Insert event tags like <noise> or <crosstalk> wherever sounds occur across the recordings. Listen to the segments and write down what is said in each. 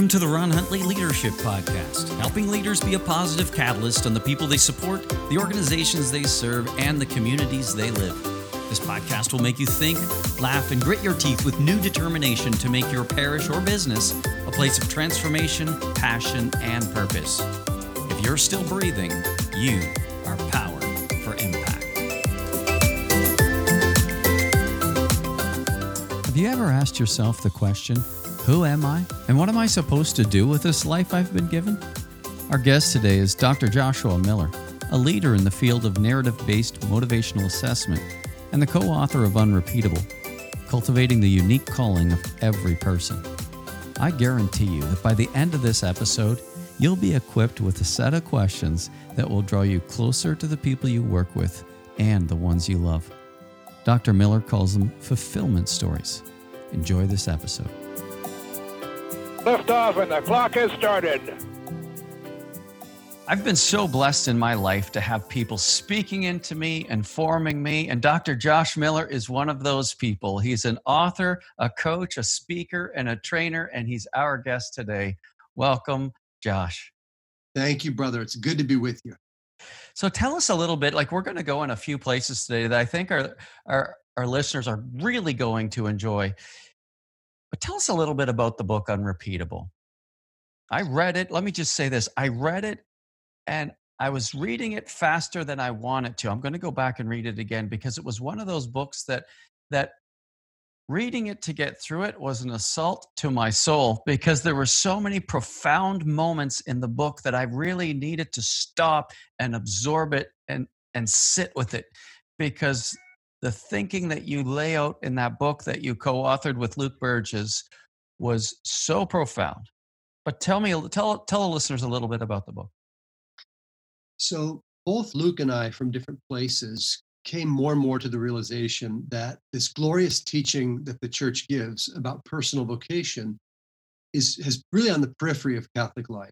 Welcome to the Ron Huntley Leadership Podcast, helping leaders be a positive catalyst on the people they support, the organizations they serve, and the communities they live. This podcast will make you think, laugh, and grit your teeth with new determination to make your parish or business a place of transformation, passion, and purpose. If you're still breathing, you are powered for impact. Have you ever asked yourself the question, who am I? And what am I supposed to do with this life I've been given? Our guest today is Dr. Joshua Miller, a leader in the field of narrative based motivational assessment and the co author of Unrepeatable Cultivating the Unique Calling of Every Person. I guarantee you that by the end of this episode, you'll be equipped with a set of questions that will draw you closer to the people you work with and the ones you love. Dr. Miller calls them fulfillment stories. Enjoy this episode. Lift off and the clock has started. I've been so blessed in my life to have people speaking into me, informing me, and Dr. Josh Miller is one of those people. He's an author, a coach, a speaker, and a trainer, and he's our guest today. Welcome, Josh. Thank you, brother. It's good to be with you. So tell us a little bit, like we're going to go in a few places today that I think our, our, our listeners are really going to enjoy. But tell us a little bit about the book Unrepeatable. I read it. Let me just say this I read it and I was reading it faster than I wanted to. I'm going to go back and read it again because it was one of those books that that reading it to get through it was an assault to my soul because there were so many profound moments in the book that I really needed to stop and absorb it and and sit with it because the thinking that you lay out in that book that you co-authored with Luke Burgis was so profound. But tell me, tell tell the listeners a little bit about the book. So both Luke and I, from different places, came more and more to the realization that this glorious teaching that the church gives about personal vocation is has really on the periphery of Catholic life.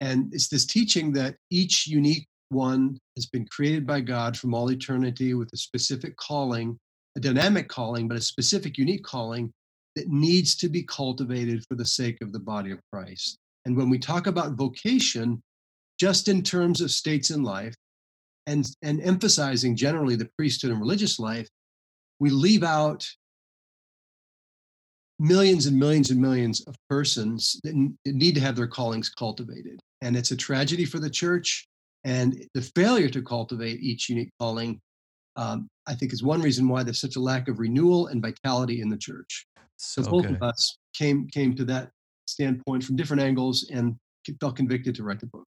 And it's this teaching that each unique one has been created by God from all eternity with a specific calling, a dynamic calling, but a specific, unique calling that needs to be cultivated for the sake of the body of Christ. And when we talk about vocation, just in terms of states in life and, and emphasizing generally the priesthood and religious life, we leave out millions and millions and millions of persons that need to have their callings cultivated. And it's a tragedy for the church. And the failure to cultivate each unique calling, um, I think, is one reason why there's such a lack of renewal and vitality in the church. So, so both good. of us came came to that standpoint from different angles and felt convicted to write the book.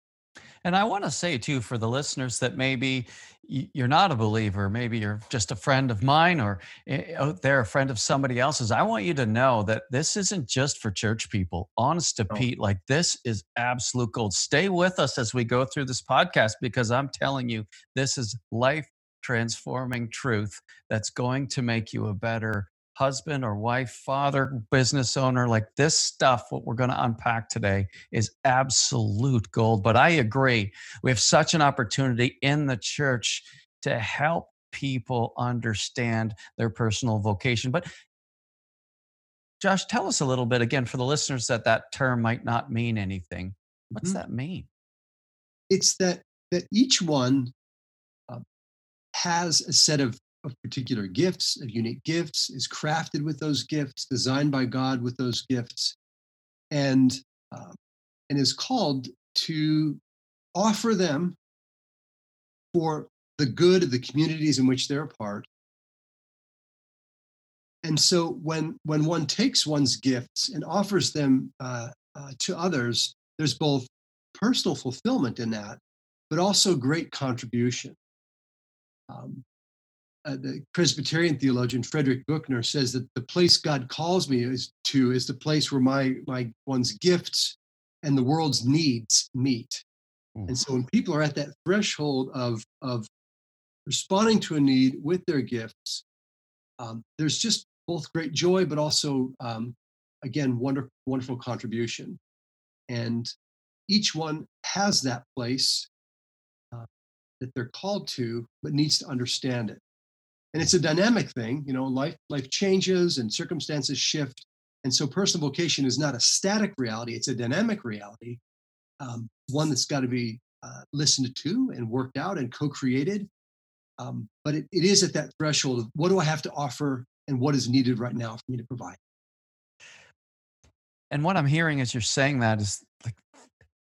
And I want to say too for the listeners that maybe you're not a believer, maybe you're just a friend of mine or eh, out there a friend of somebody else's. I want you to know that this isn't just for church people. Honest to Pete, like this is absolute gold. Stay with us as we go through this podcast because I'm telling you, this is life transforming truth that's going to make you a better husband or wife, father, business owner, like this stuff, what we're going to unpack today is absolute gold. But I agree, we have such an opportunity in the church to help people understand their personal vocation. But Josh, tell us a little bit again for the listeners that that term might not mean anything. What's mm-hmm. that mean? It's that that each one uh, has a set of of particular gifts, of unique gifts, is crafted with those gifts, designed by God with those gifts, and uh, and is called to offer them for the good of the communities in which they're a part. And so when when one takes one's gifts and offers them uh, uh, to others, there's both personal fulfillment in that, but also great contribution. Um, uh, the Presbyterian theologian Frederick Buechner says that the place God calls me is to is the place where my my one's gifts and the world's needs meet. Mm. And so when people are at that threshold of of responding to a need with their gifts, um, there's just both great joy, but also um, again wonderful wonderful contribution. And each one has that place uh, that they're called to, but needs to understand it and it's a dynamic thing you know life life changes and circumstances shift And so personal vocation is not a static reality, it's a dynamic reality, um, one that's got to be uh, listened to and worked out and co created. Um, but it, it is at that threshold of what do I have to offer and what is needed right now for me to provide. And what I'm hearing as you're saying that is like,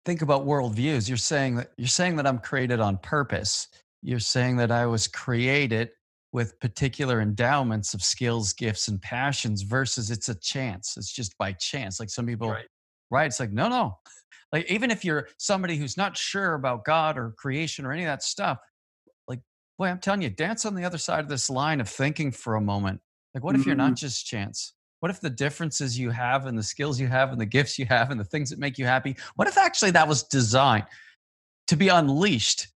think about worldviews. You're saying that you're saying that I'm created on purpose. You're saying that I was created with particular endowments of skills, gifts, and passions versus it's a chance. It's just by chance. Like some people, right? right? It's like, no, no. <laughs> Like even if you're somebody who's not sure about God or creation or any of that stuff, like, boy, I'm telling you, dance on the other side of this line of thinking for a moment. Like, what mm-hmm. if you're not mm-hmm. just chance? What if the differences you have and the skills you have and the gifts you have and the things that make you happy, what if actually that was designed to be unleashed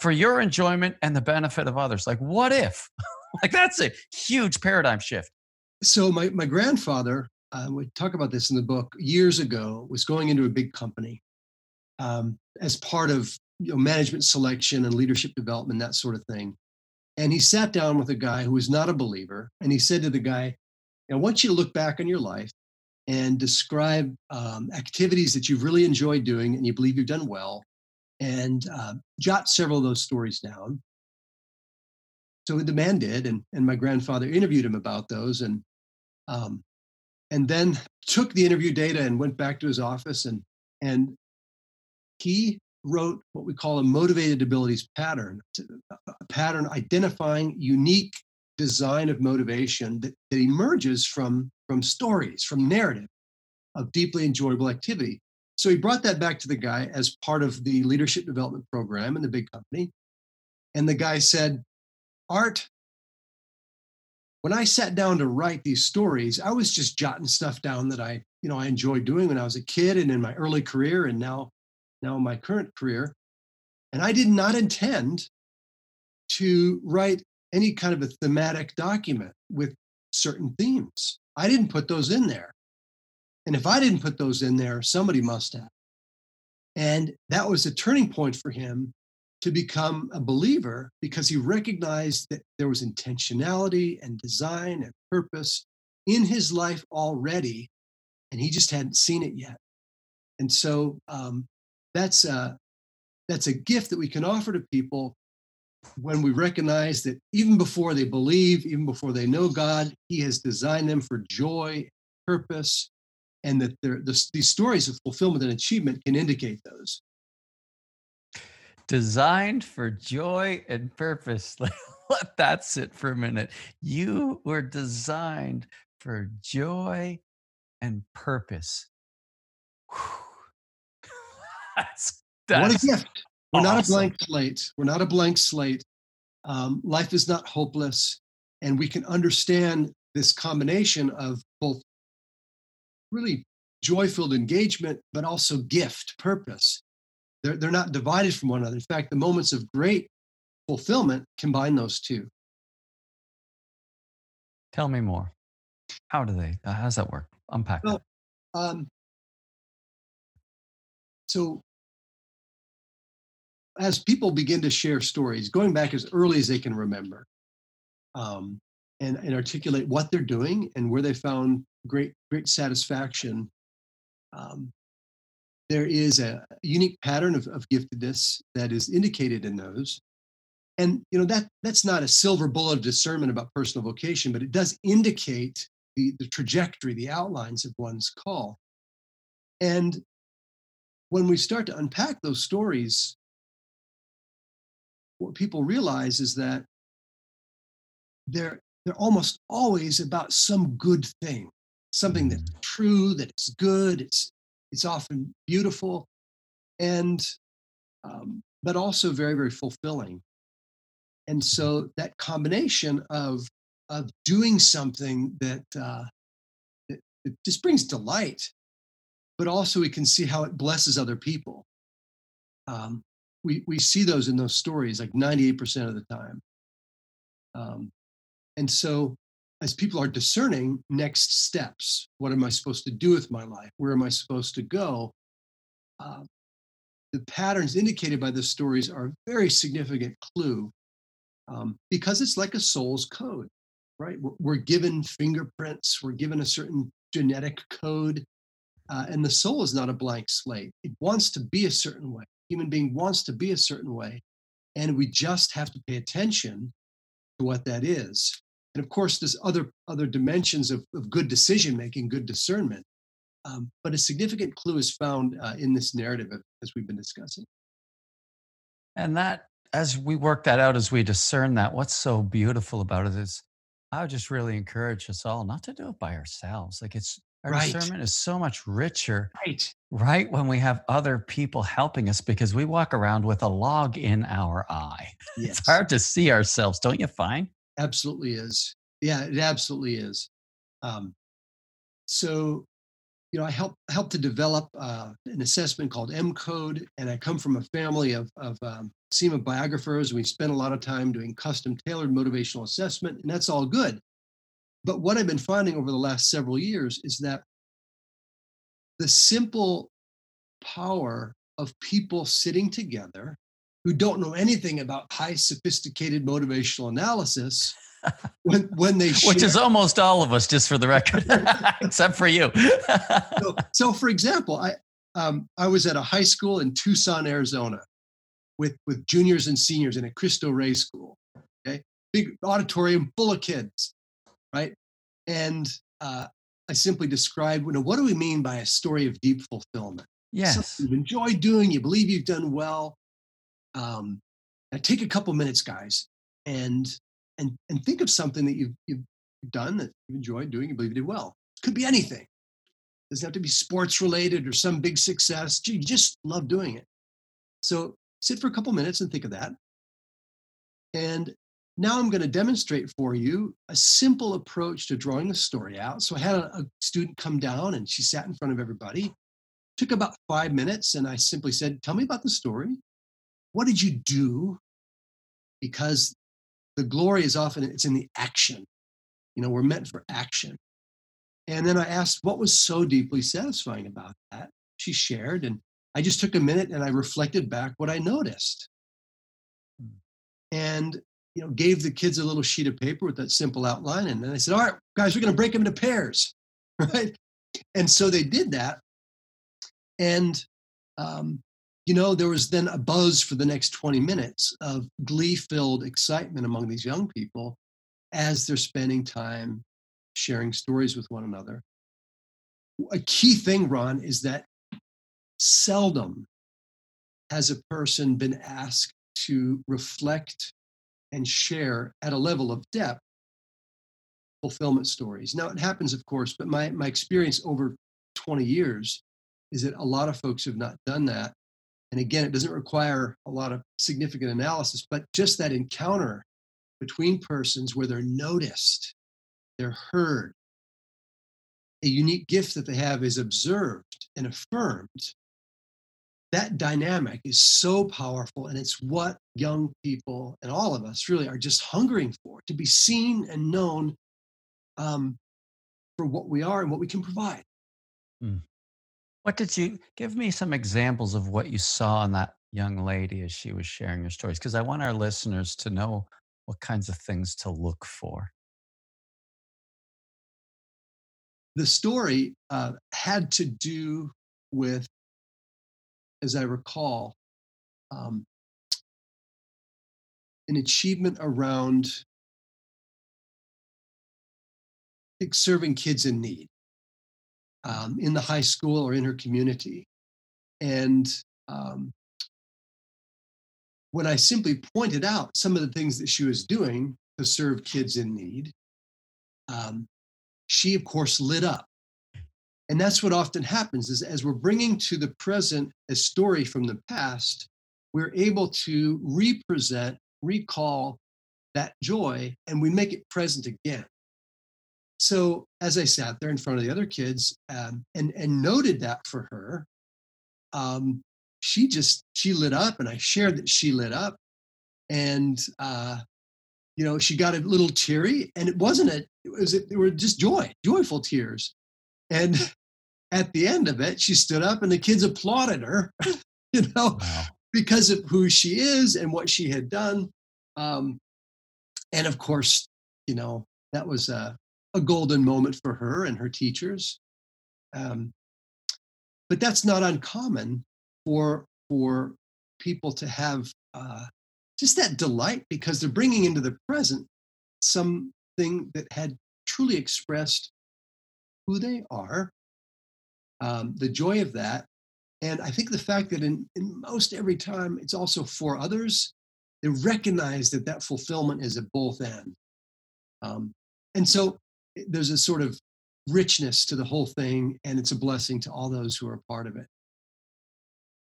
for your enjoyment and the benefit of others? Like, what if? <laughs> like, that's a huge paradigm shift. So, my, my grandfather, uh, we talk about this in the book, years ago, was going into a big company um, as part of you know, management selection and leadership development, that sort of thing. And he sat down with a guy who was not a believer, and he said to the guy, I want you to look back on your life and describe um, activities that you've really enjoyed doing and you believe you've done well, and uh, jot several of those stories down. So the man did, and, and my grandfather interviewed him about those, and um, and then took the interview data and went back to his office, and and he wrote what we call a motivated abilities pattern, a pattern identifying unique design of motivation that, that emerges from, from stories, from narrative of deeply enjoyable activity. So he brought that back to the guy as part of the leadership development program in the big company. And the guy said, Art, when I sat down to write these stories, I was just jotting stuff down that I, you know, I enjoyed doing when I was a kid and in my early career and now, now in my current career. And I did not intend to write any kind of a thematic document with certain themes. I didn't put those in there. And if I didn't put those in there, somebody must have. And that was a turning point for him to become a believer because he recognized that there was intentionality and design and purpose in his life already, and he just hadn't seen it yet. And so um, that's a, that's a gift that we can offer to people when we recognize that even before they believe, even before they know God, He has designed them for joy, purpose, and that the, these stories of fulfillment and achievement can indicate those. Designed for joy and purpose. <laughs> Let that sit for a minute. You were designed for joy and purpose. that's, <laughs> that's what a gift. We're awesome. not a blank slate. We're not a blank slate. Um, life is not hopeless. And we can understand this combination of really joy filled engagement, but also gift, purpose. They're, they're not divided from one another. In fact, the moments of great fulfillment combine those two. Tell me more. How do they, how does that work? Unpack well, that. Um, so as people begin to share stories, going back as early as they can remember, um, and, and articulate what they're doing and where they found great great satisfaction, um, there is a unique pattern of, of giftedness that is indicated in those. And you know that that's not a silver bullet of discernment about personal vocation, but it does indicate the, the trajectory, the outlines of one's call. And when we start to unpack those stories, what people realize is that they're they're almost always about some good thing, something that's mm. true, that's good, it's it's often beautiful, and um, but also very very fulfilling. And so that combination of of doing something that, uh, that, that just brings delight, but also we can see how it blesses other people. Um, we we see those in those stories like 98% of the time um, and so as people are discerning next steps what am i supposed to do with my life where am i supposed to go uh, the patterns indicated by the stories are a very significant clue um, because it's like a soul's code right we're, we're given fingerprints we're given a certain genetic code. Uh, and the soul is not a blank slate. It wants to be a certain way. Human being wants to be a certain way. And we just have to pay attention to what that is. And of course, there's other other dimensions of, of good decision making, good discernment. Um, but a significant clue is found uh, in this narrative as we've been discussing. And that, as we work that out, as we discern that, what's so beautiful about it is I would just really encourage us all not to do it by ourselves. Like it's our Right. discernment is so much richer, Right. right? When we have other people helping us because we walk around with a log in our eye. <laughs> Yes. It's hard to see ourselves, don't you find? Absolutely is. Yeah, it absolutely is. Um, so, you know, I help help to develop uh, an assessment called M Code, and I come from a family of of um, SIMA biographers. We spent a lot of time doing custom tailored motivational assessment, and that's all good. But what I've been finding over the last several years is that the simple power of people sitting together who don't know anything about high sophisticated motivational analysis when when they <laughs> Which is almost all of us, just for the record, <laughs> except for you. <laughs> so, so for example i um, i was at a high school in tucson arizona with with juniors and seniors in a cristo rey school okay big auditorium full of kids right and uh, i simply described you know what do we mean by a story of deep fulfillment yes. something you've enjoyed doing, you believe you've done well. Um, now take a couple minutes, guys, and and and think of something that you've you've done that you enjoyed doing, you believe you did well. Could be anything. Doesn't have to be sports related or some big success. You just love doing it. So sit for a couple minutes and think of that. And now I'm going to demonstrate for you a simple approach to drawing the story out. So I had a, a student come down and she sat in front of everybody took about five minutes and i simply said tell me about the story what did you do? Because the glory is often it's in the action. You know we're meant for action. And then i asked what was so deeply satisfying about that. She shared and i just took a minute and i reflected back what i noticed. And you know gave the kids a little sheet of paper with that simple outline and then i said all right guys we're going to break them into pairs. <laughs> Right? And so they did that. And, um, you know, there was then a buzz for the next 20 minutes of glee filled excitement among these young people as they're spending time sharing stories with one another. A key thing, Ron, is that seldom has a person been asked to reflect and share at a level of depth fulfillment stories. Now, it happens, of course, but my, my experience over 20 years is that a lot of folks have not done that. And again, it doesn't require a lot of significant analysis, but just that encounter between persons where they're noticed, they're heard, a unique gift that they have is observed and affirmed. That dynamic is so powerful, and it's what young people and all of us really are just hungering for to be seen and known um, for what we are and what we can provide. What did you give me some examples of what you saw in that young lady as she was sharing her stories? Because I want our listeners to know what kinds of things to look for. the story uh, had to do with, as I recall, um, an achievement around serving kids in need um, in the high school or in her community. And um, when I simply pointed out some of the things that she was doing to serve kids in need, um, she of course lit up and that's what often happens is as we're bringing to the present a story from the past we're able to represent recall that joy and we make it present again so as i sat there in front of the other kids um, and and noted that for her um, she just she lit up and i shared that she lit up and uh, you know she got a little teary and it wasn't a it was it were just joy joyful tears and <laughs> at the end of it she stood up and the kids applauded her <laughs> you know Wow. because of who she is and what she had done um, and of course you know that was uh, a golden moment for her and her teachers. Um, but that's not uncommon for for people to have uh, just that delight because they're bringing into the present something that had truly expressed who they are, um, the joy of that. And I think the fact that in, in most every time it's also for others, they recognize that that fulfillment is at both ends. Um, and so there's a sort of richness to the whole thing, and it's a blessing to all those who are part of it.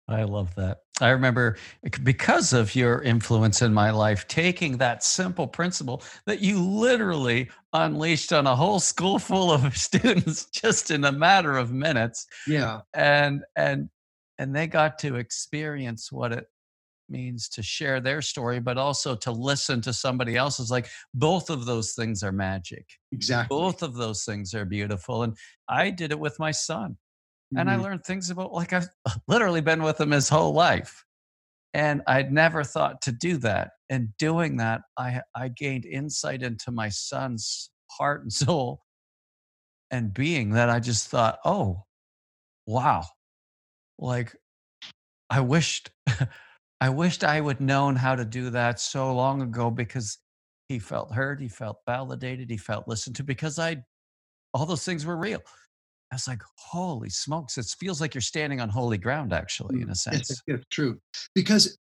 I love that. I remember eh, because of your influence in my life, taking that simple principle that you literally unleashed on a whole school full of <laughs> students just in a matter of minutes. Yeah. And and and they got to experience what it means to share their story, but also to listen to somebody else's. Like both of those things are magic. Exactly. Both of those things are beautiful. And I did it with my son and I Mhm. learned things about like I've <laughs> literally been with him his whole life. And I'd never thought to do that. And doing that, I I gained insight into my son's heart and <laughs> soul and being that I just thought, oh, wow. Like I wished <laughs> I wished I would known how to do that so long ago because he felt heard, he felt validated, he felt listened to because I all those things were real. I was like, holy smokes, it feels like you're standing on holy ground, actually, in Mm, a It's, <laughs> sense. it's true because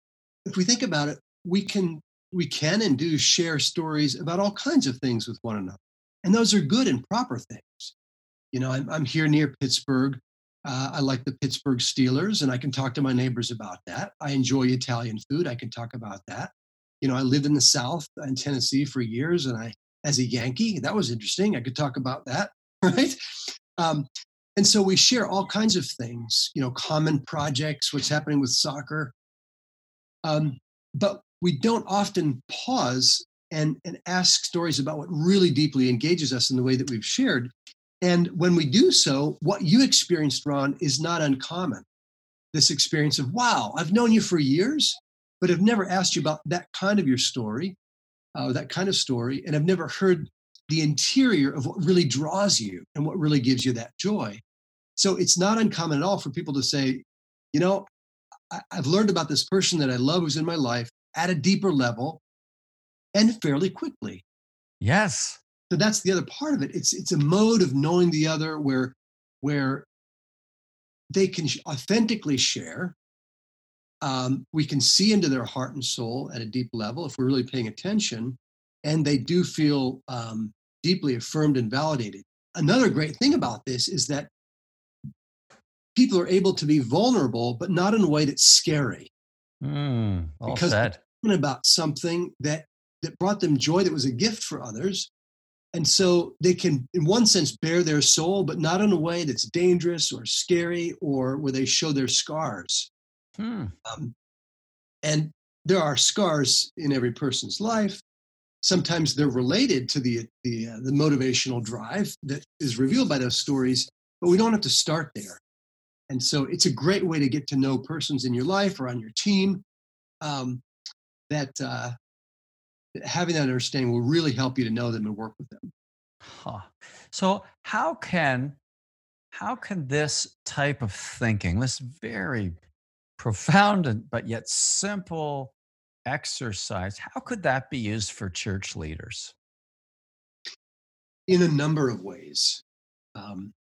if we think about it, we can we can and do share stories about all kinds of things with one another, and those are good and proper things. You know, I'm, I'm here near Pittsburgh. Uh, I like the Pittsburgh Steelers, and I can talk to my neighbors about that. I enjoy Italian food. I can talk about that. You know, I lived in the South in Tennessee for years, and I, as a Yankee, that was interesting. I could talk about that, <laughs> right? Um, and so we share all kinds of things. You know, common projects, what's happening with soccer, um, but we don't often pause and, and ask stories about what really deeply engages us in the way that we've shared. And when we do so, what you experienced, Ron, is not uncommon. This experience of, wow, I've known you for years, but I've never asked you about that kind of your story, uh, that kind of story, and I've never heard the interior of what really draws you and what really gives you that joy. So it's not uncommon at all for people to say, you know, I, I've learned about this person that I love who's in my life at a deeper level and fairly quickly. Yes. So that's the other part of it. It's it's a mode of knowing the other where where they can authentically share. Um, we can see into their heart and soul at a deep level if we're really paying attention, and they do feel um, deeply affirmed and validated. Another great thing about this is that people are able to be vulnerable, but not in a way that's scary. Mm, Because- about something that that brought them joy that was a gift for others and so they can in one sense bare their soul but not in a way that's dangerous or scary or where they show their scars. Hmm. um, and there are scars in every person's life. Sometimes they're related to the the, uh, the motivational drive that is revealed by those stories but we don't have to start there. And so it's a great way to get to know persons in your life or on your team um, that uh, that having that understanding will really help you to know them and work with them. Huh. So how can how can this type of thinking, this very profound and but yet simple exercise, how could that be used for church leaders? in a number of ways. Um,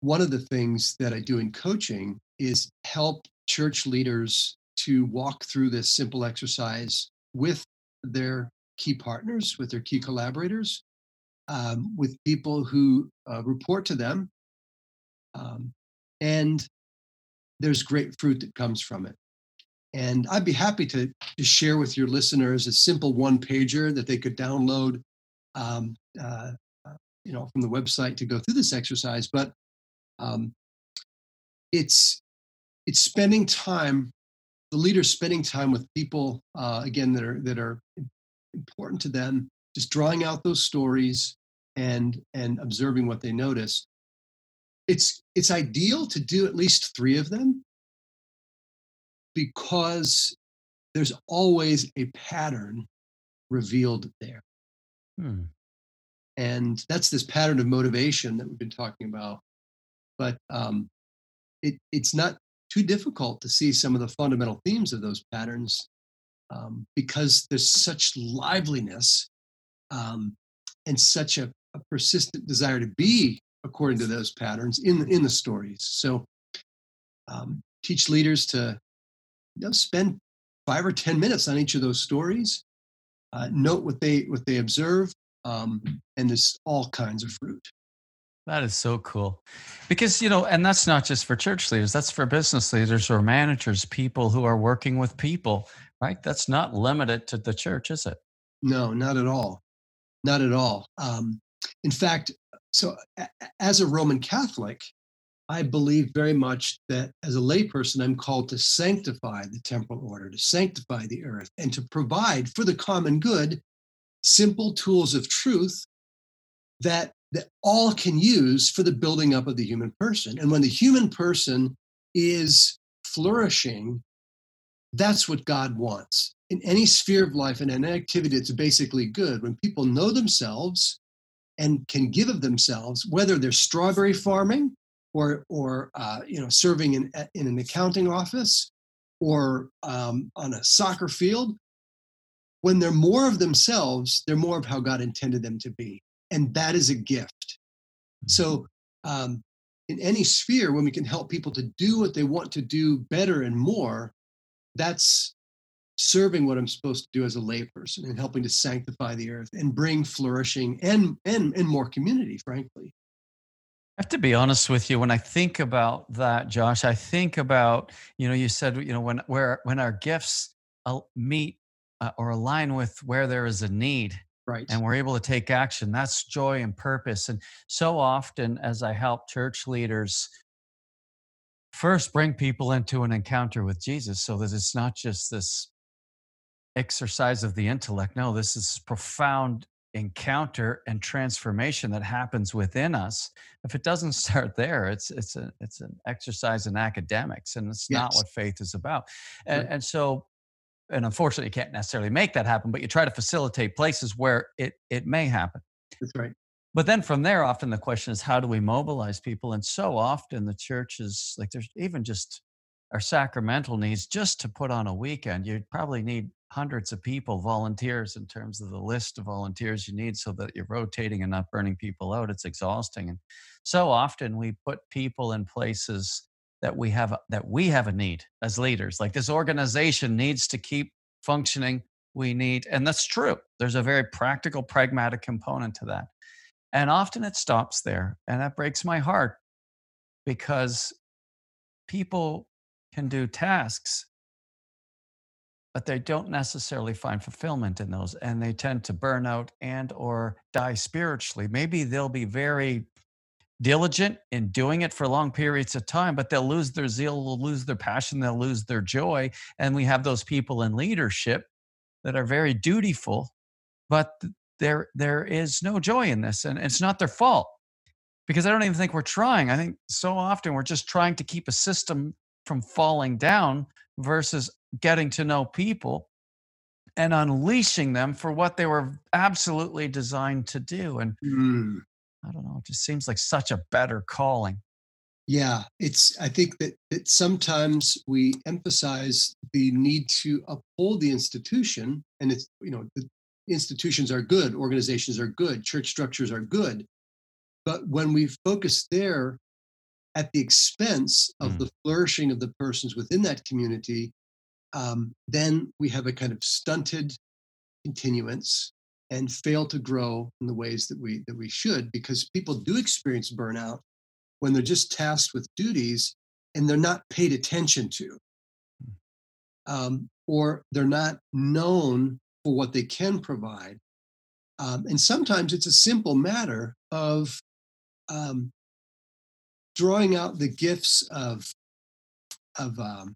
one of the things that I do in coaching is help church leaders to walk through this simple exercise with their key partners, with their key collaborators, um, with people who uh, report to them. Um, and there's great fruit that comes from it. And I'd be happy to, to share with your listeners a simple one pager that they could download um, uh, you know, from the website to go through this exercise, but um, it's it's spending time, the leaders spending time with people uh, again that are that are important to them, just drawing out those stories and and observing what they notice. It's it's ideal to do at least three of them because there's always a pattern revealed there. Hmm. and that's this pattern of motivation that we've been talking about. But um, it, it's not too difficult to see some of the fundamental themes of those patterns um, because there's such liveliness um, and such a, a, persistent desire to be according to those patterns in in the stories. So um, teach leaders to you know, spend five or ten minutes on each of those stories. Uh, note what they what they observe, um, and there's all kinds of fruit. That is so cool. Because, you know, and that's not just for church leaders, that's for business leaders or managers, people who are working with people, right? That's not limited to the church, is it? No, not at all. Not at all. Um, in fact, so a- as a Roman Catholic, I believe very much that as a layperson, I'm called to sanctify the temporal order, to sanctify the earth, and to provide for the common good simple tools of truth that that all can use for the building up of the human person. And when the human person is flourishing, that's what God wants. In any sphere of life and any activity it's basically good, when people know themselves and can give of themselves, whether they're strawberry farming or, or uh, you know, serving in, in an accounting office or um, on a soccer field, when they're more of themselves, they're more of how God intended them to be and that is a gift. So, um, in any sphere, when we can help people to do what they want to do better and more, that's serving what I'm supposed to do as a layperson and helping to sanctify the earth and bring flourishing and and and more community, frankly. I have to be honest with you. When I think about that, Josh, I think about you know you said you know when where when our gifts uh, meet uh, or align with where there is a need Right. And we're able to take action. That's joy and purpose. And so often, as I help church leaders first bring people into an encounter with Jesus so that it's not just this exercise of the intellect. No, this is profound encounter and transformation that happens within us if it doesn't <laughs> start there it's it's a it's an exercise in academics and it's yes. not what faith is about and, right. and so and unfortunately you can't necessarily make that happen but you try to facilitate places where it it may happen. That's right. But then from there often the question is how do we mobilize people? And so often the church is like there's even just our sacramental needs just to put on a weekend you probably need hundreds of people volunteers in terms of the list of volunteers you need so that you're rotating and not burning people out it's exhausting. And so often we put people in places that we have that we have a need as leaders. Like this organization needs to keep functioning. We need and that's true. There's a very practical pragmatic component to that. And often it stops there and that breaks my heart because people can do tasks but they don't necessarily find fulfillment in those and they tend to burn out and or die spiritually. Maybe they'll be very diligent in doing it for long periods of time, but they'll lose their zeal, they'll lose their passion, they'll lose their joy. And we have those people in leadership that are very dutiful, but there there is no joy in this, and it's not their fault because I don't even think we're trying. I think so often we're just trying to keep a system from falling down versus getting to know people and unleashing them for what they were absolutely designed to do. And mm. I don't know. It just seems like such a better calling. Yeah, it's. I think that that sometimes we emphasize the need to uphold the institution, and it's you know the institutions are good, organizations are good, church structures are good, but when we focus there at the expense of mm. the flourishing of the persons within that community, um, then we have a kind of stunted continuance and fail to grow in the ways that we that we should because people do experience burnout when they're just tasked with duties and they're not paid attention to. Um, or they're not known for what they can provide. Um, and sometimes it's a simple matter of um, drawing out the gifts of of um,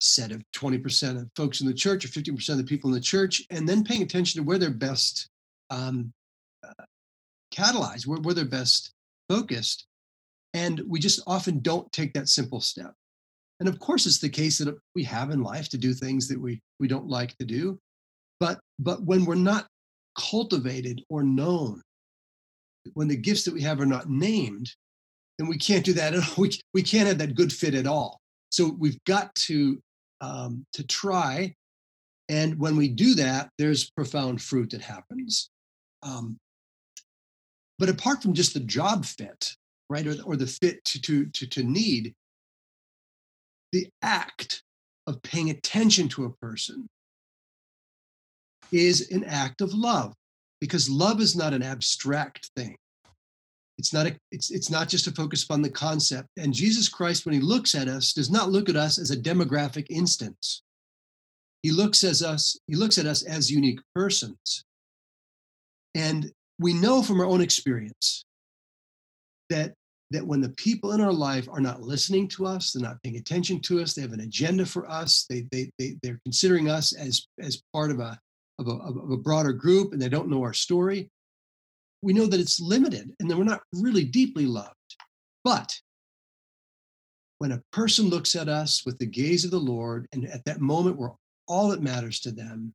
set of 20% of folks in the church or 50% of the people in the church, and then paying attention to where they're best um, uh, catalyzed, where, where they're best focused. And we just often don't take that simple step. And of course, it's the case that we have in life to do things that we, we don't like to do. But, but when we're not cultivated or known, when the gifts that we have are not named, then we can't do that. <laughs> We, we can't have that good fit at all. So we've got to um, to try, and when we do that, there's profound fruit that happens. Um, but apart from just the job fit, right, or, or the fit to, to to to need, the act of paying attention to a person is an act of love because love is not an abstract thing it's not a, it's it's not just a focus upon the concept. And Jesus Christ, when he looks at us, does not look at us as a demographic instance. He looks as us, he looks at us as unique persons. And we know from our own experience that that when the people in our life are not listening to us, they're not paying attention to us, they have an agenda for us, they, they, they, they're considering us as, as part of a, of, a, of a broader group, and they don't know our story, we know that it's limited and that we're not really deeply loved. But when a person looks at us with the gaze of the Lord, and at that moment where all that matters to them,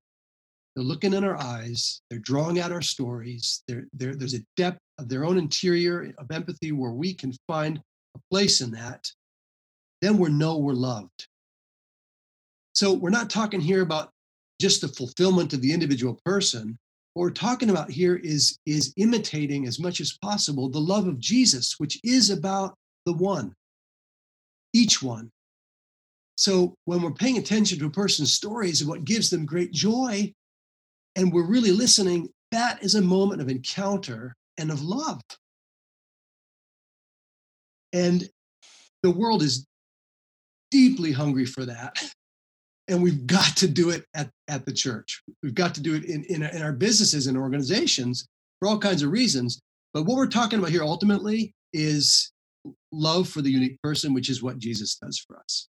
they're looking in our eyes, they're drawing out our stories, they're, they're, there's a depth of their own interior of empathy where we can find a place in that, then we know we're loved. So we're not talking here about just the fulfillment of the individual person, what we're talking about here is, is imitating as much as possible the love of Jesus, which is about the one, each one. So when we're paying attention to a person's stories of what gives them great joy, and we're really listening, that is a moment of encounter and of love. And the world is deeply hungry for that <laughs> and we've got to do it at, at the church. We've got to do it in, in, in our businesses and organizations for all kinds of reasons. But what we're talking about here ultimately is love for the unique person, which is what Jesus does for us.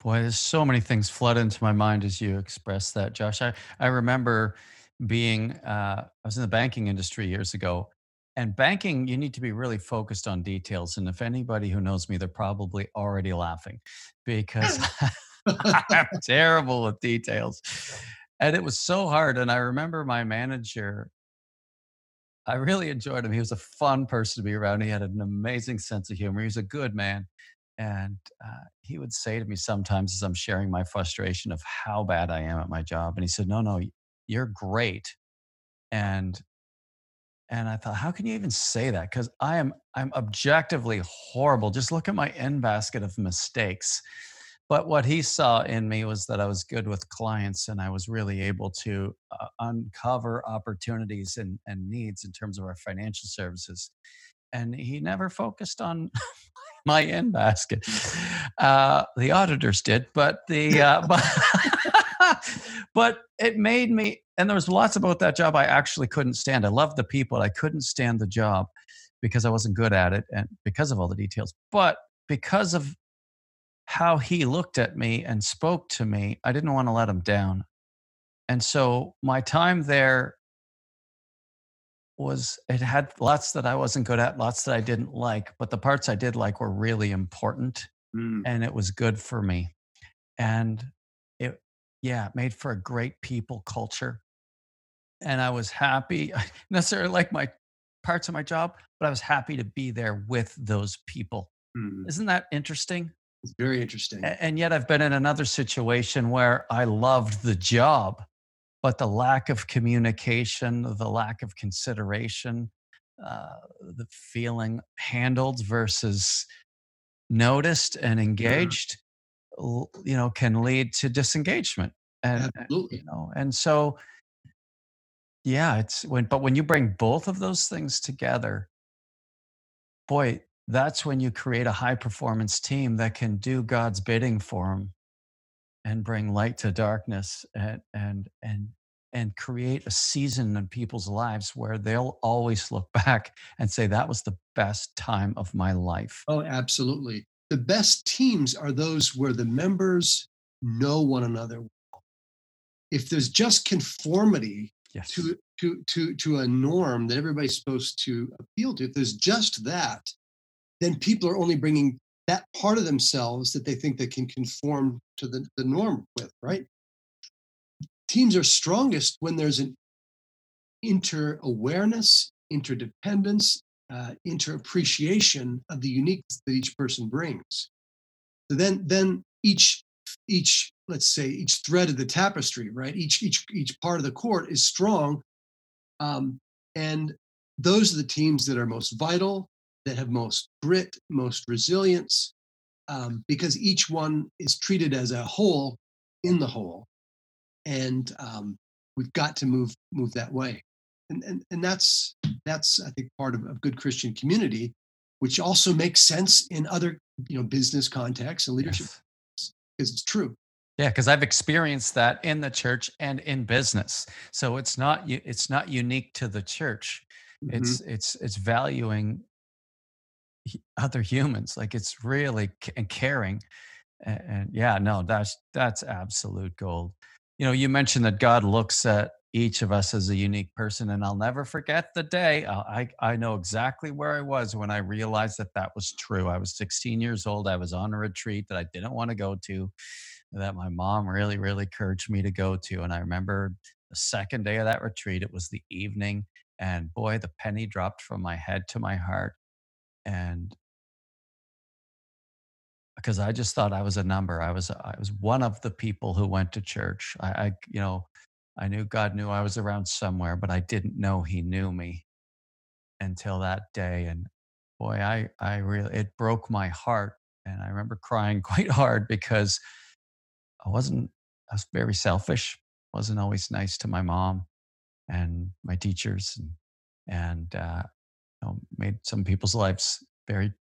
Boy, there's so many things flood into my mind as you express that, Josh. I, I remember being, uh, I was in the banking industry years ago, and banking, you need to be really focused on details. And if anybody who knows me, they're probably already laughing because <laughs> <laughs> I'm terrible with details. And it was so hard. And I remember my manager, I really enjoyed him. He was a fun person to be around. He had an amazing sense of humor. He was a good man. And uh, he would say to me sometimes as I'm sharing my frustration of how bad I am at my job. And he said, No, no, you're great. And and I thought, how can you even say that? Because I am I'm objectively horrible. Just look at my end basket of mistakes but what he saw in me was that I was good with clients and I was really able to uh, uncover opportunities and, and needs in terms of our financial services. And he never focused on <laughs> my in basket. Uh, the auditors did, but the uh, but, <laughs> but it made me. And there was lots about that job I actually couldn't stand. I loved the people. I couldn't stand the job because I wasn't good at it and because of all the details. But because of how he looked at me and spoke to me, I didn't want to let him down. And so my time there was it had lots that I wasn't good at, lots that I didn't like, but the parts I did like were really important mm. and it was good for me. And it yeah, it made for a great people culture. And I was happy, I <laughs> necessarily like my parts of my job, but I was happy to be there with those people. Mm. Isn't that interesting? It's very interesting. And yet, I've been in another situation where I loved the job, but the lack of communication, the lack of consideration, uh, the feeling handled versus noticed and engaged, yeah. you know, can lead to disengagement. And, Absolutely. you know, and so, yeah, it's when, but when you bring both of those things together, boy, that's when you create a high performance team that can do God's bidding for them and bring light to darkness and and and and create a season in people's lives where they'll always look <laughs> back and say that was the best time of my life. Oh, absolutely. The best teams are those where the members know one another If there's just conformity yes. to to to to a norm that everybody's supposed to appeal to, if there's just that, then people are only bringing that part of themselves that they think they can conform to the, the norm with, right? Teams are strongest when there's an inter awareness, interdependence, uh, inter appreciation of the uniqueness that each person brings. So then, then each each let's say each thread of the tapestry, right? Each each each part of the court is strong, um, and those are the teams that are most vital, that have most grit, most resilience, um, because each one is treated as a whole in the whole, and um, we've got to move move that way, and and and that's that's I think part of a good Christian community, which also makes sense in other you know business contexts and leadership Yes. because it's true. Yeah, because I've experienced that in the church and in business. So it's not it's not unique to the church. Mhm. It's it's it's valuing other humans. Like it's really and caring. And, and yeah, no, that's that's absolute gold. You know, you mentioned that God looks at each of us as a unique person, and I'll never forget the day. uh, I I know exactly where I was when I realized that that was true. I was 16 years old. I was on a retreat that I didn't want to go to that my mom really, really encouraged me to go to. And I remember the second day of that retreat, it was the evening, and boy, the penny dropped from my head to my heart. And because I just thought I was a number, I was I was one of the people who went to church. I, I you know, I knew God knew I was around somewhere, but I didn't know He knew me until that day. And boy, I I really it broke my heart, and I remember crying <laughs> quite hard because I wasn't I was very selfish, wasn't always nice to my mom and my teachers and and uh, you know, made some people's lives very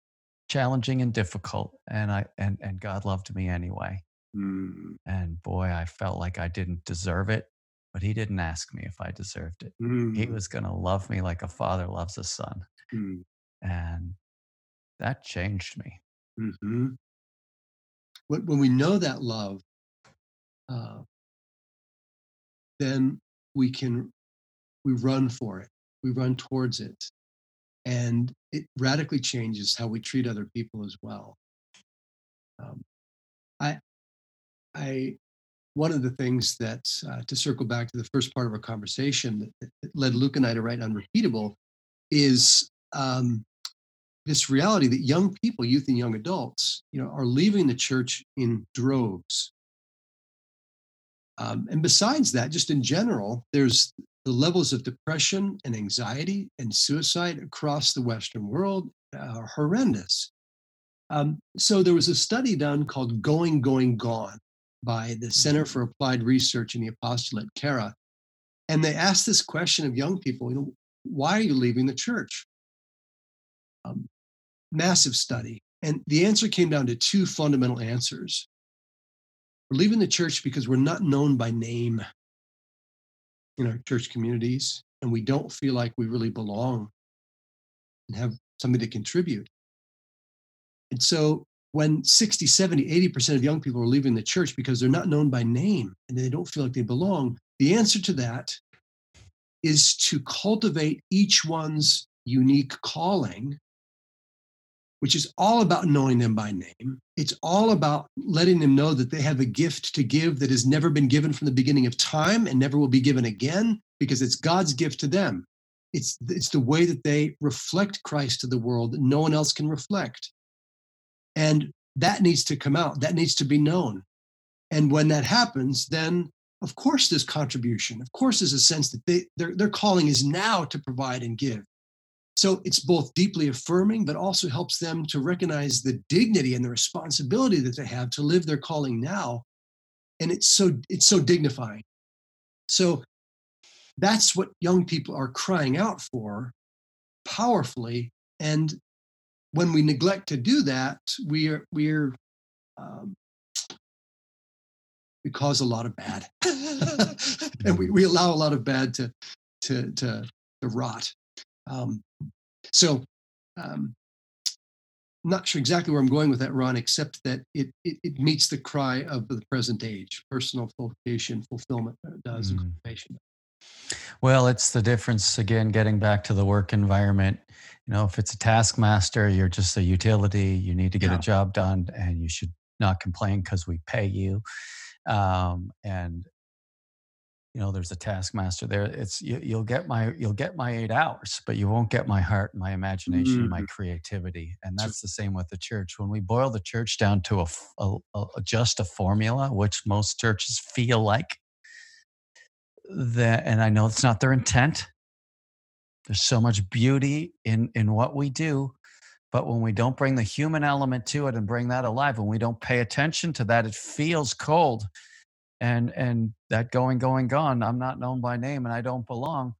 challenging and difficult. And I and and God loved me anyway. Mm, And boy, I felt like I didn't deserve it, but he didn't ask me if I deserved it. He mm, was gonna love me like a father loves a son. mm, And that changed me. mhm. When, when we know that love, uh, then we can we run for it. We run towards it, and it radically changes how we treat other people as well. Um, I I one of the things that uh, to circle back to the first part of our conversation that, that led Luke and I to write Unrepeatable is um, this reality that young people, youth and young adults, you know, are leaving the church in droves. Um, and besides that, just in general, there's the levels of depression and anxiety and suicide across the Western world are horrendous. Um, so there was a study done called Going, Going, Gone by the Center for Applied Research in the Apostolate, CARA. And they asked this question of young people, you know, why are you leaving the church? Um, massive study. And the answer came down to two fundamental answers. We're leaving the church because we're not known by name in our church communities, and we don't feel like we really belong and have something to contribute. And so when 60, 70, 80% of young people are leaving the church because they're not known by name and they don't feel like they belong, the answer to that is to cultivate each one's unique calling, which is all about knowing them by name. It's all about letting them know that they have a gift to give that has never been given from the beginning of time and never will be given again because it's God's gift to them. It's, it's the way that they reflect Christ to the world that no one else can reflect. And that needs to come out, that needs to be known. And when that happens, then of course there's contribution. Of course, there's a sense that they, their, their calling is now to provide and give. So it's both deeply affirming, but also helps them to recognize the dignity and the responsibility that they have to live their calling now. And it's so it's so dignifying. So that's what young people are crying out for powerfully. And when we neglect to do that, we are we're um, we cause a lot of bad, <laughs> <laughs> and we, we allow a lot of bad to to to, to rot. Um, so, um, not sure exactly where I'm going with that, Ron, except that it it, it meets the cry of the present age: personal vocation, fulfillment uh, does, Mm. cultivation. Well, it's the difference again, getting back to the work environment. You know, if it's a taskmaster, you're just a utility. You need to get Yeah. a job done and you should not complain because we pay you. Um, and you know there's a taskmaster there it's you, you'll get my you'll get my eight hours but you won't get my heart my imagination mm-hmm. my creativity. And that's the same with the church. When we boil the church down to a, a, a just a formula which most churches feel like that and i know it's not their intent. There's so much beauty in in what we do but when we don't bring the human element to it and bring that alive when we don't pay attention to that it feels cold and and that going going gone i'm not known by name and i don't belong.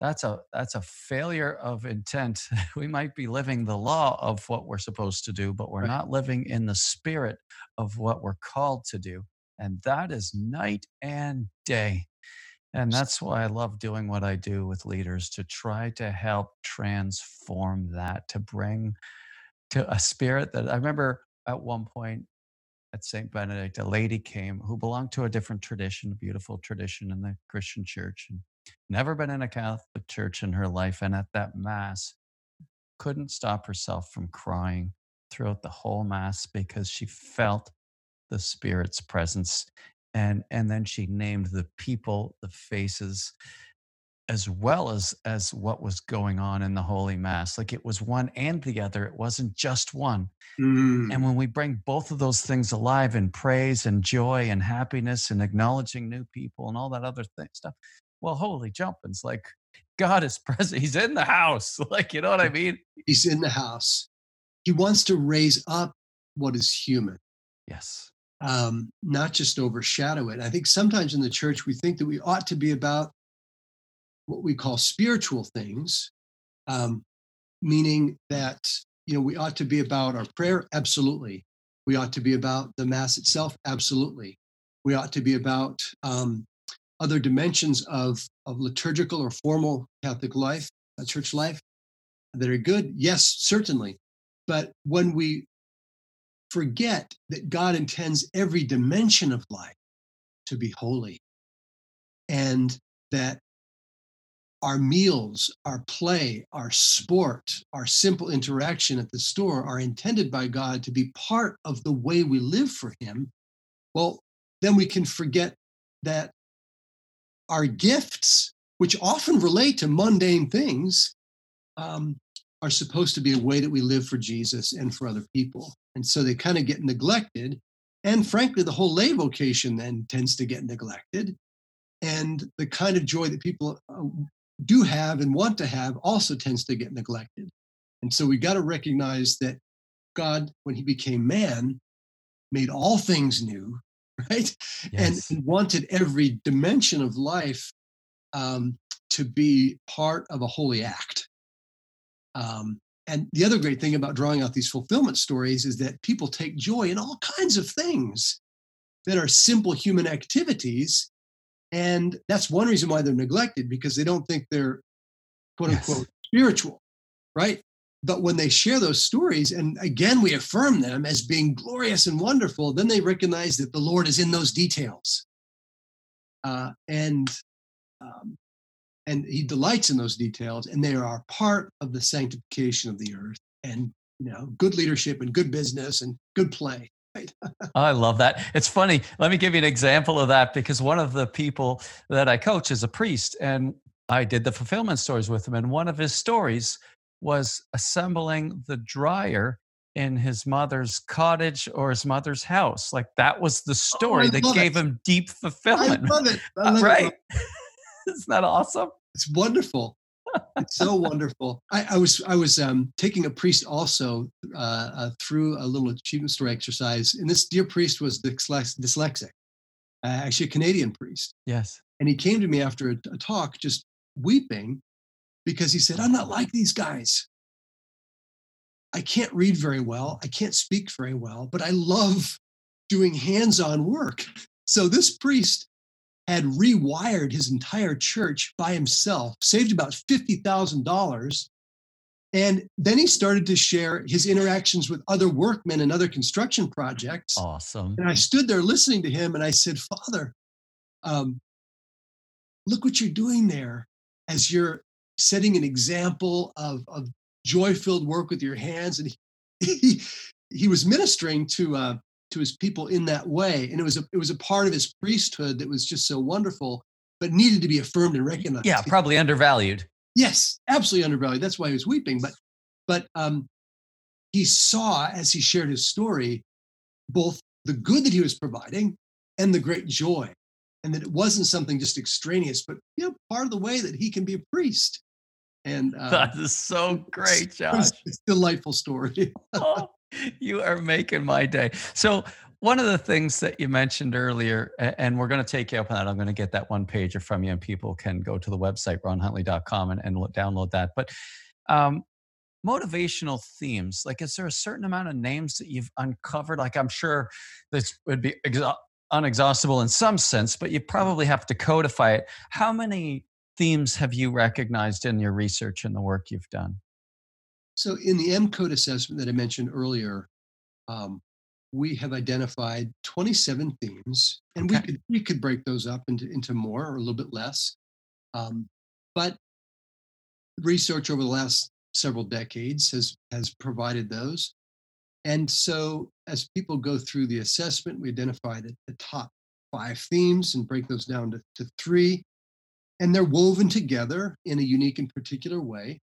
That's a that's a failure of intent. <laughs> We might be living the law of what we're supposed to do but we're not living in the spirit of what we're called to do and that is night and day. And that's why i love doing what i do with leaders to try to help transform that to bring to a spirit that i remember at one point at St. Benedict, a lady came who belonged to a different tradition, a beautiful tradition in the Christian church, and never been in a Catholic church in her life. And at that Mass, couldn't stop herself from crying throughout the whole Mass because she felt the Spirit's presence. And, and then she named the people, the faces, as well as as what was going on in the holy mass like it was one and the other it wasn't just one. Mm. and when we bring both of those things alive in praise and joy and happiness and acknowledging new people and all that other thing, stuff well holy jumpins like god is <laughs> present he's in the house <laughs> like you know what i mean? he's in the house. He wants to raise up what is human. Yes. Um, not just overshadow it. I think sometimes in the church we think that we ought to be about what we call spiritual things, um, meaning that you know we ought to be about our prayer, absolutely. We ought to be about the mass itself, absolutely. We ought to be about um, other dimensions of of liturgical or formal Catholic life, uh, church life, that are good. Yes, certainly. But when we forget that God intends every dimension of life to be holy, and that our meals, our play, our sport, our simple interaction at the store are intended by God to be part of the way we live for Him, well, then we can forget that our gifts, which often relate to mundane things, um, are supposed to be a way that we live for Jesus and for other people. And so they kind of get neglected. And frankly, the whole lay vocation then tends to get neglected. And the kind of joy that people uh, do have and want to have also tends to get neglected. And so we got to recognize that God, when he became man, made all things new, <laughs> right? Yes. And wanted every dimension of life um, to be part of a holy act. Um, and the other great thing about drawing out these fulfillment stories is that people take joy in all kinds of things that are simple human activities and that's one reason why they're neglected because they don't think they're quote unquote yes. spiritual, right? But when they share those stories, and again, we affirm them as being glorious and wonderful, then they recognize that the Lord is in those details. Uh, and um, and he delights in those details, and they are part of the sanctification of the earth and you know good leadership and good business and good play. <laughs> I love that. It's funny. Let me give you an example of that because one of the people that I coach is a priest, and I did the fulfillment stories with him. And one of his stories was assembling the dryer in his mother's cottage or his mother's house. Like that was the oh, story oh, that gave it. him deep fulfillment. I love it. I <laughs> love right? It. <laughs> Isn't that awesome? It's wonderful it's so wonderful. I, I, was I was um, taking a priest also uh, uh, through a little achievement story exercise, and this dear priest was dyslexic, uh, actually a Canadian priest. Yes, and he came to me after a, a talk, just weeping, because he said, "I'm not like these guys. I can't read very well. I can't speak very well, but I love doing hands-on work." So this priest had rewired his entire church by himself, saved about $50,000. And then he started to share his interactions with other workmen and other construction projects. Awesome. And I stood there listening to him and I said, Father, um, look what you're doing there as you're setting an example of, of joy filled work with your hands. And he, <laughs> he, he was ministering to uh, to his people in that way and it was a, it was a part of his priesthood that was just so wonderful but needed to be affirmed and recognized. Yeah, probably undervalued. Yes, absolutely undervalued. That's why he was weeping. But but um, he saw as he shared his story both the good that he was providing and the great joy, and that it wasn't something just extraneous, but you know part of the way that he can be a priest. And uh, that is so great, Josh. It's, a delightful story. <laughs> oh, you are making my day. So one of the things that you mentioned earlier, and we're going to take you up on that. I'm going to get that one pager from you, and people can go to the website ronhuntley.com and, and download that. But um, motivational themes, like, is there a certain amount of names that you've uncovered? Like, I'm sure this would be exa- unexhaustible in some sense, but you probably have to codify it. How many themes have you recognized in your research and the work you've done? So, in the M code assessment that I mentioned earlier, um, we have identified 27 themes, and okay. we could we could break those up into into more or a little bit less. Um, but research over the last several decades has has provided those. And so, as people go through the assessment, we identify the, the top five themes and break those down to, to three. And they're woven together in a unique and particular way.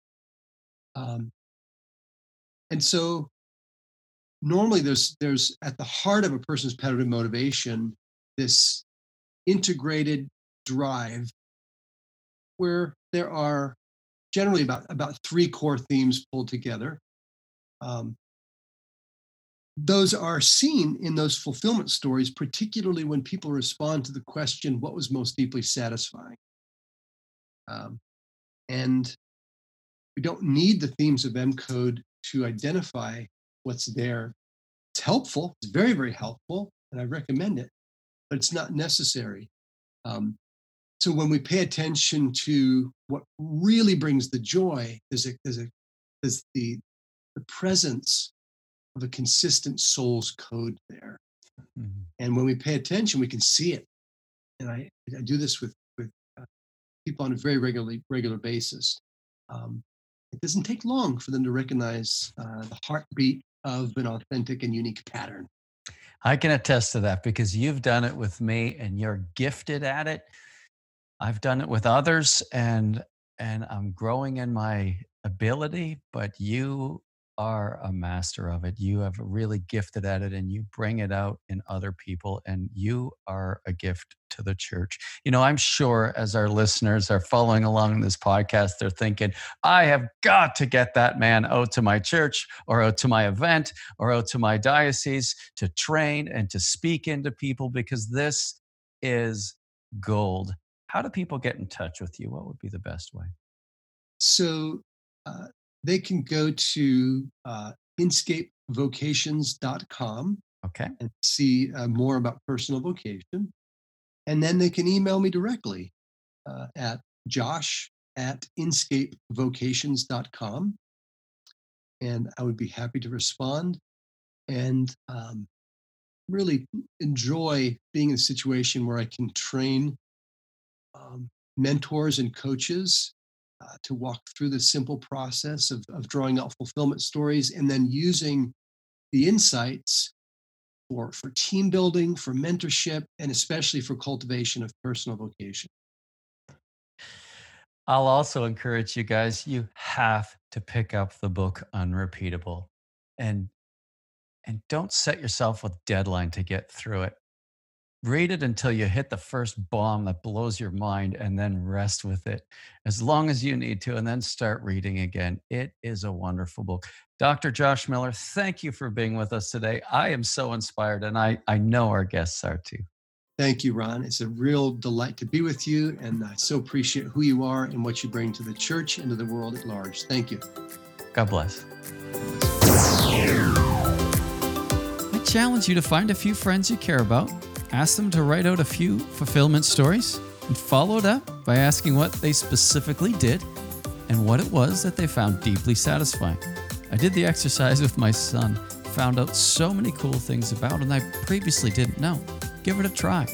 Um, and so, normally there's there's at the heart of a person's pedagogical motivation this integrated drive where there are generally about about three core themes pulled together um, those are seen in those fulfillment stories particularly when people respond to the question what was most deeply satisfying? Um, and we don't need the themes of m code to identify what's there. It's helpful. It's very, very helpful, and I recommend it, but it's not necessary. Um, so when we pay attention to what really brings the joy, there's a there's a there's the the presence of a consistent soul's code there. Mm-hmm. And when we pay attention, we can see it. And I, I do this with with uh, people on a very regularly regular basis. Um, it doesn't take long for them to recognize uh, the heartbeat of an authentic and unique pattern. I can attest to that because you've done it with me and you're gifted at it. I've done it with others and and I'm growing in my ability, but you are a master of it. You have really gifted at it and you bring it out in other people, and you are a gift to the church. You know, I'm sure as our listeners are following along this podcast, they're thinking, I have got to get that man out to my church or out to my event or out to my diocese to train and to speak into people because this is gold. How do people get in touch with you? What would be the best way? So, uh, they can go to uh, inscapevocations.com okay. and see uh, more about personal vocation. And then they can email me directly uh, at josh at inscapevocations.com. And I would be happy to respond and um, really enjoy being in a situation where I can train um, mentors and coaches uh, to walk through the simple process of, of drawing out fulfillment stories and then using the insights for, for team building, for mentorship, and especially for cultivation of personal vocation. I'll also encourage you guys, you have to pick up the book Unrepeatable and and don't set yourself a deadline to get through it read it until you hit the first bomb that blows your mind and then rest with it as long as you need to and then start reading again. It is a wonderful book. Dr josh miller thank you for being with us today. I am so inspired and i i know our guests are too. Thank you ron. It's a real delight to be with you and i so appreciate who you are and what you bring to the church and to the world at large. Thank you. God bless challenge you to find a few friends you care about Ask them to write out a few fulfillment stories and follow it up by asking what they specifically did and what it was that they found deeply satisfying. I did the exercise with my son, found out so many cool things about him I previously didn't know. Give it a try.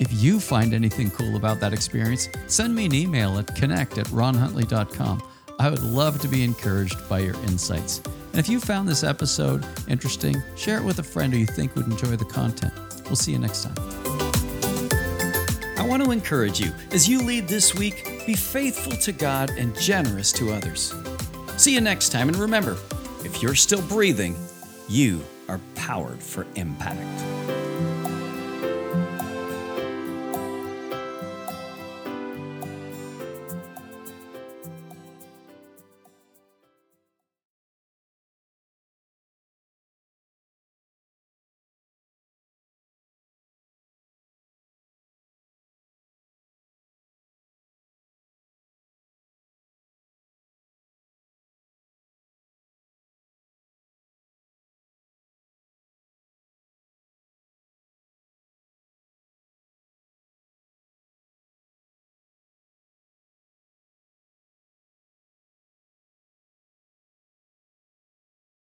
If you find anything cool about that experience, send me an email at connect at ronhuntley.com. I would love to be encouraged by your insights. And if you found this episode interesting, share it with a friend who you think would enjoy the content. We'll see you next time. I want to encourage you as you lead this week, be faithful to God and generous to others. See you next time, and remember if you're still breathing, you are powered for impact.